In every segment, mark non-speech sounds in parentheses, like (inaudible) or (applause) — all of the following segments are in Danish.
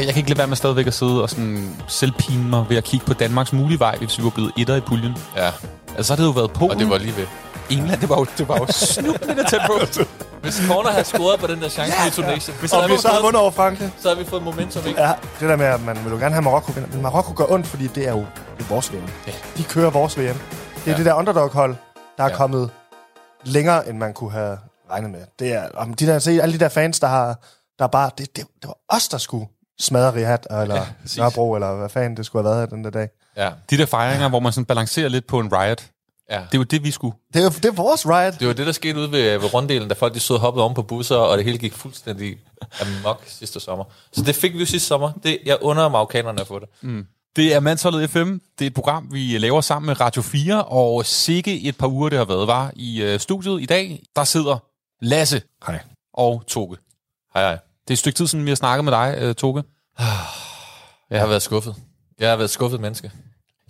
Jeg, jeg kan ikke lade være med stadigvæk at sidde og sådan selvpine mig ved at kigge på Danmarks mulige vej, hvis vi var blevet etter i puljen. Ja, Altså, så har det jo været Polen, og det var lige ved. England. Det var jo, det var jo snublende tæt på. (laughs) Hvis Corner havde scoret på den der chance ja, i Tunesien, Hvis vi så har vundet over Frankrig. så har vi fået momentum, ikke? Ja, det der med, at man vil jo gerne have Marokko vinder. Men Marokko gør ondt, fordi det er jo det er vores VM. Ja. De kører vores VM. Det er Ja. det der underdog-hold, der er Ja. kommet længere, end man kunne have regnet med. Det er om de der, se, alle de der fans, der har der er bare... Det, det, det var os, der skulle smadre Rihat, eller ja, præcis. Nørrebro, eller hvad fanden det skulle have været her den der dag. Ja, De der fejringer, hvor man sådan balancerer lidt på en riot. ja. Det er jo det, vi skulle. Det er, det er vores riot. Det var det, der skete ude ved, ved runddelen, da folk de stod og hoppede oven på busser, og det hele gik fuldstændig amok sidste sommer. Så det fik vi jo sidste sommer. Det, jeg under marokkanerne at få det. Det er Mandsholdet FM. Det er et program, vi laver sammen med Radio 4, og sikke et par uger, det har været, var i øh, studiet i dag. Der sidder Lasse Hej. og Toge. Hej, hej. Det er et stykke tid siden, vi har snakket med dig, øh, Toge. Jeg har været skuffet. Jeg har været et skuffet menneske.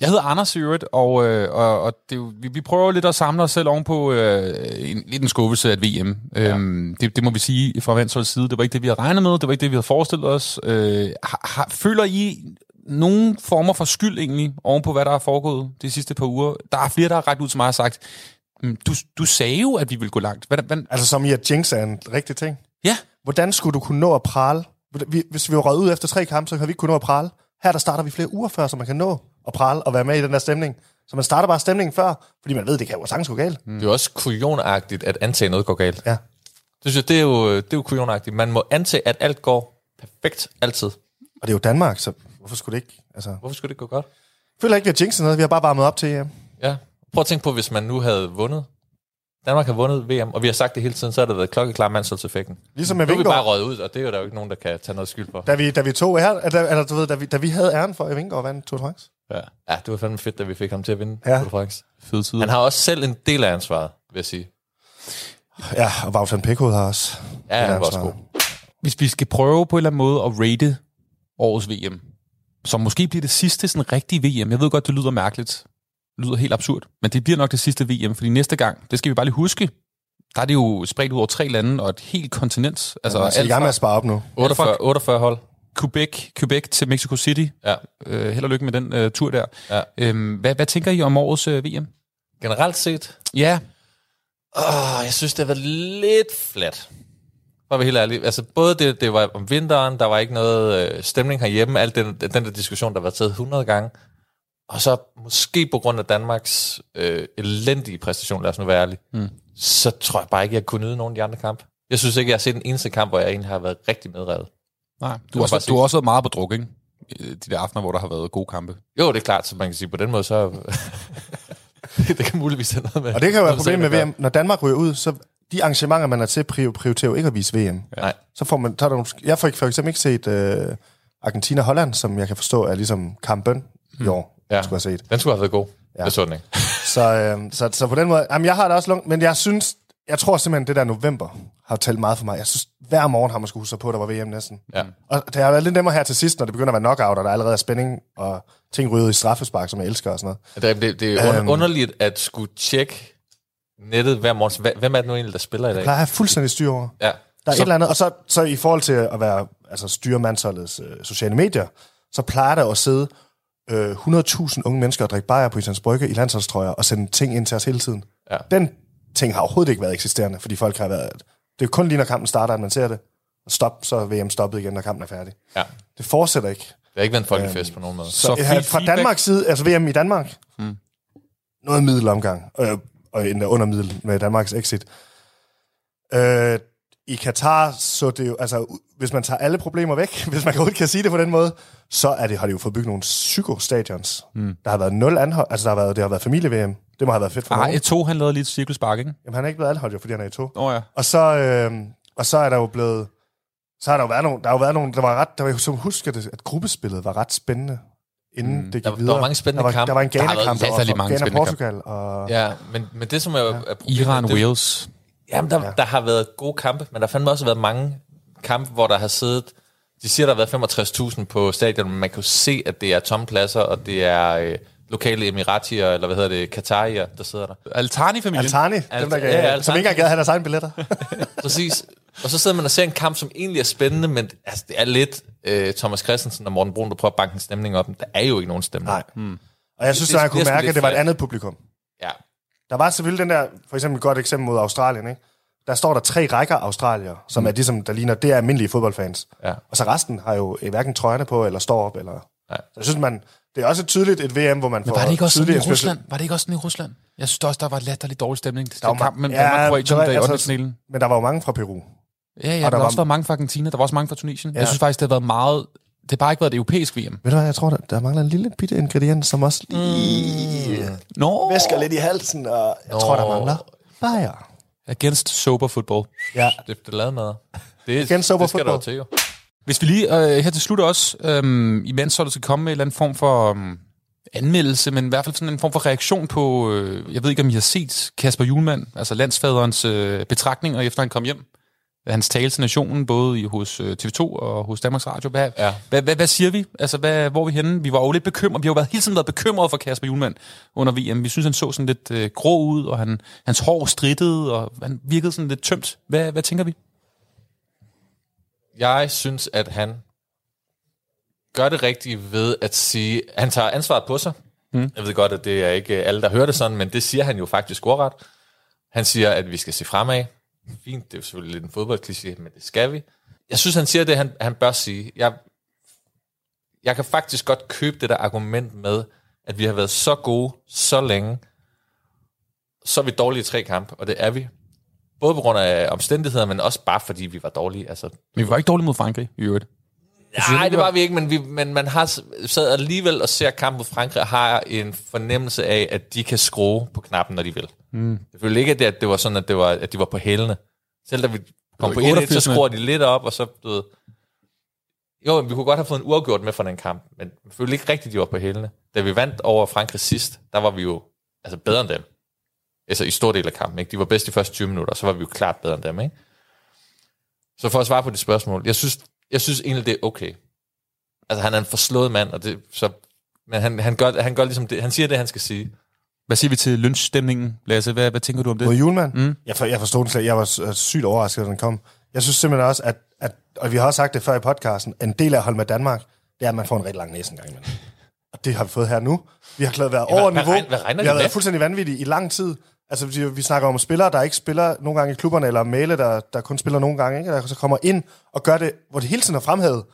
Jeg hedder Anders øvrigt, og, øh, og, og det, vi, vi prøver lidt at samle os selv ovenpå øh, en, lidt en skuffelse af et VM. Ja. Øhm, det, det må vi sige fra Vandsholds side. Det var ikke det, vi havde regnet med. Det var ikke det, vi havde forestillet os. Øh, har, har, føler I nogen former for skyld egentlig ovenpå, hvad der er foregået de sidste par uger? Der er flere, der har rækket ud til mig og sagt, "Mm, du, du sagde jo, at vi ville gå langt. Hvad, hvad, Altså som i at jinx er en rigtig ting. Ja, Hvordan skulle du kunne nå at prale? Vi- Hvis vi var røget ud efter tre kampe, så kan vi ikke kunne nå at prale. Her der starter vi flere uger før, så man kan nå at prale og være med i den der stemning. Så man starter bare stemningen før, fordi man ved, det kan jo sagtens gå galt. Mm. Det er jo også kujonagtigt at antage, noget går galt. Ja. Det, synes jeg, det er jo, det er jo kujonagtigt. Man må antage, at alt går perfekt altid. Og det er jo Danmark, så hvorfor skulle det ikke? Altså, jeg Hvorfor skulle det ikke gå godt? føler ikke, vi har jinxet noget. Vi har bare varmet op til EM. Ja. Prøv at tænke på, hvis man nu havde vundet. Danmark har vundet VM, og vi har sagt det hele tiden, så har det været klokkeklar mandsholdseffekten. Ligesom med Nu er vi bare røget ud, og det er jo der jo ikke nogen, der kan tage noget skyld for. Da vi, da vi tog her, eller, eller du ved, da vi, da vi havde æren for, at Vingård vandt Tour de France. Ja. ja, det var fandme fedt, da vi fik ham til at vinde Ja. Tour de France. fed tid. Han har også selv en del af ansvaret, vil jeg sige. Ja, og Wout van Pekhoved har også. Ja, han var også god. Hvis vi skal prøve på en eller anden måde at rate årets VM, som måske bliver det sidste sådan rigtige VM. Jeg ved godt, det lyder mærkeligt. Det lyder helt absurd. Men det bliver nok det sidste VM, fordi næste gang, det skal vi bare lige huske, der er det jo spredt ud over tre lande og et helt kontinent. Altså Altså, jeg er alt med at spare op nu. 48, 48 hold. Quebec, Quebec til Mexico City. Ja. Øh, held og lykke med den øh, tur der. Ja. Øhm, hvad, hvad tænker I om årets øh, VM? Generelt set, Ja, åh, jeg synes, det har været lidt flat. For at være helt ærlig. Altså, både det, det var om vinteren, der var ikke noget øh, stemning herhjemme, alt den, den der diskussion, der var taget 100 gange. Og så måske på grund af Danmarks øh, elendige præstation, lad os nu være ærlige, mm. så tror jeg bare ikke, jeg kunne nyde nogen af de andre kampe. Jeg synes ikke, jeg har set en eneste kamp, hvor jeg egentlig har været rigtig medrevet. nej. Du, har, også, du har også været meget på druk, ikke? Øh, De der aftener, hvor der har været gode kampe. Jo, det er klart, så man kan sige, på den måde, så... (laughs) det kan muligvis have noget med... Og det kan jo være (laughs) et problem med VM. Når Danmark ryger ud, så de arrangementer, man er til, prior- prioriterer jo ikke at vise VM. Nej. Så får man, tager der nogle, jeg får ikke- for eksempel ikke set øh, Argentina-Holland, som jeg kan forstå er ligesom kampen i år, Ja. skulle have set. Den skulle have været god. Ja. Det så den ikke. (laughs) Så, øh, så, så på den måde, jamen jeg har det også lungt, men jeg synes, jeg tror simpelthen, det der november har talt meget for mig. Jeg synes, hver morgen har man skulle huske på, at der var VM næsten. Ja. Og det har været lidt nemmere her til sidst, når det begynder at være knockout, og der allerede er spænding, og ting ryger i straffespark, som jeg elsker og sådan noget. Det, det, det er Øhm. un- underligt at skulle tjekke nettet hver morgen. Hvem er det nu egentlig, der spiller i dag? Jeg plejer at have fuldstændig styr over. Ja. Der er Så- et eller andet, og så, så i forhold til at være, altså styre mandsholdets øh, sociale medier, så plejer der at sidde øh, 100.000 unge mennesker og drikke bajer på Islands Brygge i landsholdstrøjer og sende ting ind til os hele tiden. Ja. Den ting har overhovedet ikke været eksisterende, fordi folk har været... Det er kun lige, når kampen starter, at man ser det. Og stop, så er VM stoppet igen, når kampen er færdig. ja. Det fortsætter ikke. Det har ikke været en folkefest på nogen måde. Så, Så fra feedback- Danmarks side, altså VM i Danmark, hmm. noget middelomgang, øh, og endda under middel med Danmarks exit. Øh, I Katar, så det jo, altså, hvis man tager alle problemer væk, (laughs) hvis man overhovedet kan sige det på den måde, så er det, har de jo fået bygget nogle psykostadions. Mm. Der har været nul anhold, altså der har været, det har været familie-VM. Det må have været fedt for Ah, nogen. Eto, han lavede lige et cirkelspark, ikke? Jamen, han er ikke blevet anholdt jo, fordi han er i to. Åh oh, ja. Og så, øh, og så er der jo blevet, så har der jo været nogle, der har jo været nogle, der var ret, der var som husker det, at gruppespillet var ret spændende, inden mm. det gik Der var- der videre. var mange spændende der var, kampe. Der var en Der Ghana-kamp, der var latterligt mange Ghana spændende Portugal, og Ja, men, men det som er, er problemet, Iran, det, Wales. Jamen, der, ja. der har været gode kampe, men der har fandme også været mange kampe, hvor der har siddet... De siger, der har været 65.000 på stadion, men man kan jo se, at det er tomme pladser, og det er øh, lokale emiratier, eller hvad hedder det, katarier, der sidder der. Altani-familien. Altani, Alt- dem der ja, gav, ja, som Altani. ikke engang gad have deres egne billetter. (laughs) Præcis. Og så sidder man og ser en kamp, som egentlig er spændende, men altså, det er lidt øh, Thomas Christensen og Morten Brun, der prøver at banke en stemning op. Der er jo ikke nogen stemning. Nej. Hmm. Og jeg synes, Det- at det kunne mærke, at det var et andet publikum. Ja. Der var selvfølgelig den der, for eksempel et godt eksempel mod Australien, ikke? Der står der tre rækker australier, som mm. er ligesom, der ligner, det er almindelige fodboldfans. Ja. Og så resten har jo øh, hverken trøjerne på, eller står op, eller... Ja. Så jeg synes, man, det er også et tydeligt et VM, hvor man får Var det ikke også sådan i. Rusland? Var det ikke også sådan i Rusland? Jeg synes også, der var latterligt dårlig stemning til Der var den kamp mellem Ja, Danmark og Kroatien, det var- der i altså- 8. finalen. Men der var jo mange fra Peru. Ja, ja, og der, der der var- også været mange fra Argentina, der var også mange fra Tunesien. Ja. Ja. Jeg synes faktisk, det har været meget... Det har bare ikke været et europæisk VM. Ved du hvad, jeg tror, der, der mangler en lille bitte ingrediens, som også lige mm. Væsker lidt i halsen, og jeg tror, der mangler bajer. Against sober football. Ja. Det, det lavede noget. Det, Igen sober det skal der football. til, jo. Hvis vi lige øh, her til slut også, øh, i mandsholdet skal komme med en eller anden form for øh, anmeldelse, men i hvert fald sådan en form for reaktion på, øh, jeg ved ikke, om I har set Kasper Julemand, altså landsfaderens øh, betragtninger, efter han kom hjem. Hans tale til nationen, både i, hos øh, TV2 og hos Danmarks Radio. Hvad, Ja. hvad, hvad, hvad siger vi? Altså, hvad, hvor er vi henne? Vi var jo lidt bekymrede. Vi har jo været, hele tiden været bekymrede for Kasper Julemand under VM. Vi synes, han så sådan lidt øh, grå ud, og han, hans hår strittede, og han virkede sådan lidt tømt. Hvad, hvad tænker vi? Jeg synes, at han gør det rigtige ved at sige, han tager ansvaret på sig. Mm. Jeg ved godt, at det er ikke alle, der hører det sådan, men det siger han jo faktisk ordret. Han siger, at vi skal se fremad. Fint, det er jo selvfølgelig lidt en fodboldkliché, men det skal vi. Jeg synes, han siger det, han, han bør sige. Jeg, jeg kan faktisk godt købe det der argument med, at vi har været så gode så længe, så er vi dårlige i tre kampe, og det er vi. Både på grund af omstændigheder, men også bare fordi vi var dårlige. Altså, Men vi var ikke dårlige mod Frankrig, i øvrigt. Nej, det var vi ikke, men, vi, men man har sad alligevel og ser kampen mod Frankrig og har en fornemmelse af, at de kan skrue på knappen, når de vil. Mm. Jeg følte ikke, at det, at det var sådan, at, det var, at de var på hælene. Selv da vi kom på i 1 så 88'erne. skruer de lidt op, og så, du ved, jo, vi kunne godt have fået en uafgjort med fra den kamp, men jeg følte ikke rigtigt, de var på hælene. Da vi vandt over Frankrig sidst, der var vi jo altså bedre end dem. Altså i stor del af kampen, ikke? De var bedst de første 20 minutter, så var vi jo klart bedre end dem, ikke? Så for at svare på dit spørgsmål, jeg synes, jeg synes egentlig, det er okay. Altså, han er en forslået mand, og det, så, men han, han, gør, han gør ligesom det, han siger det, han skal sige. Hvad siger vi til lunsjstemningen, Lasse? Hvad, hvad tænker du om det? Mod Julemand? Mm. Jeg, for, jeg forstod den slet. Jeg var øh, sygt overrasket, da den kom. Jeg synes simpelthen også, at, at, og vi har også sagt det før i podcasten, en del af at holde med Danmark, det er, at man får en rigtig lang næse en gang imellem. Og det har vi fået her nu. Vi har klaret været Ja, hvad- over hvad niveau. regn- hvad regner vi har været med? fuldstændig vanvittige i lang tid. Altså, vi, vi snakker om spillere, der ikke spiller nogle gange i klubberne, eller Mæle, der, der kun spiller nogle gange, ikke? der så kommer ind og gør det, hvor det hele tiden er fremhævet.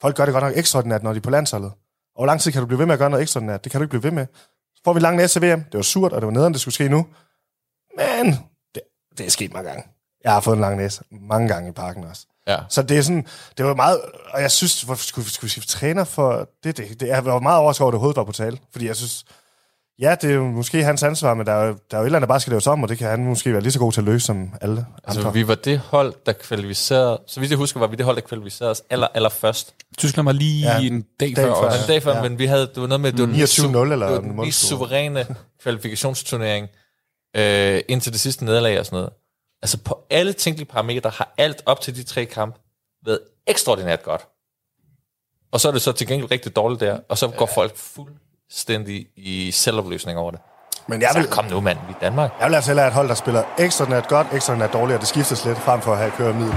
Folk gør det godt nok ekstraordinært, når de er på landsholdet. Og hvor lang tid kan du blive ved med at gøre noget ekstraordinært? Det kan du ikke blive ved med. Så får vi lang næse til VM. Det var surt, og det var nederen, det skulle ske nu. Men det, det er sket mange gange. Jeg har fået en lang næse mange gange i parken også. Ja. Så det er sådan, det var meget, og jeg synes, hvorfor skulle, skulle vi skifte træner for det, det, det jeg var meget overrasket over, at det overhovedet var på tale. Fordi jeg synes, ja, det er jo måske hans ansvar, men der er jo, der er jo et eller andet, der bare skal laves om, og det kan han måske være lige så god til at løse som alle Altså, andre. vi var det hold, der kvalificerede, så vidt jeg husker, var vi det hold, der kvalificerede os aller, aller først. Tyskland var lige Ja, en dag, dag før før, os. En dag før, Ja. men vi havde, det var noget med, det var den mest 29-0 su- eller det var en den mest suveræne kvalifikationsturnering øh, indtil det sidste nederlag og sådan noget. Altså på alle tænkelige parametre har alt op til de tre kampe været ekstraordinært godt. Og så er det så til gengæld rigtig dårligt der, og så går folk fuldstændig i selvopløsning over det. Men jeg vil, Så kom nu, mand, vi er i Danmark. jeg vil altså hellere have et hold, der spiller ekstraordinært godt, ekstraordinært dårligt, og det skiftes lidt, frem for at have kørt middel.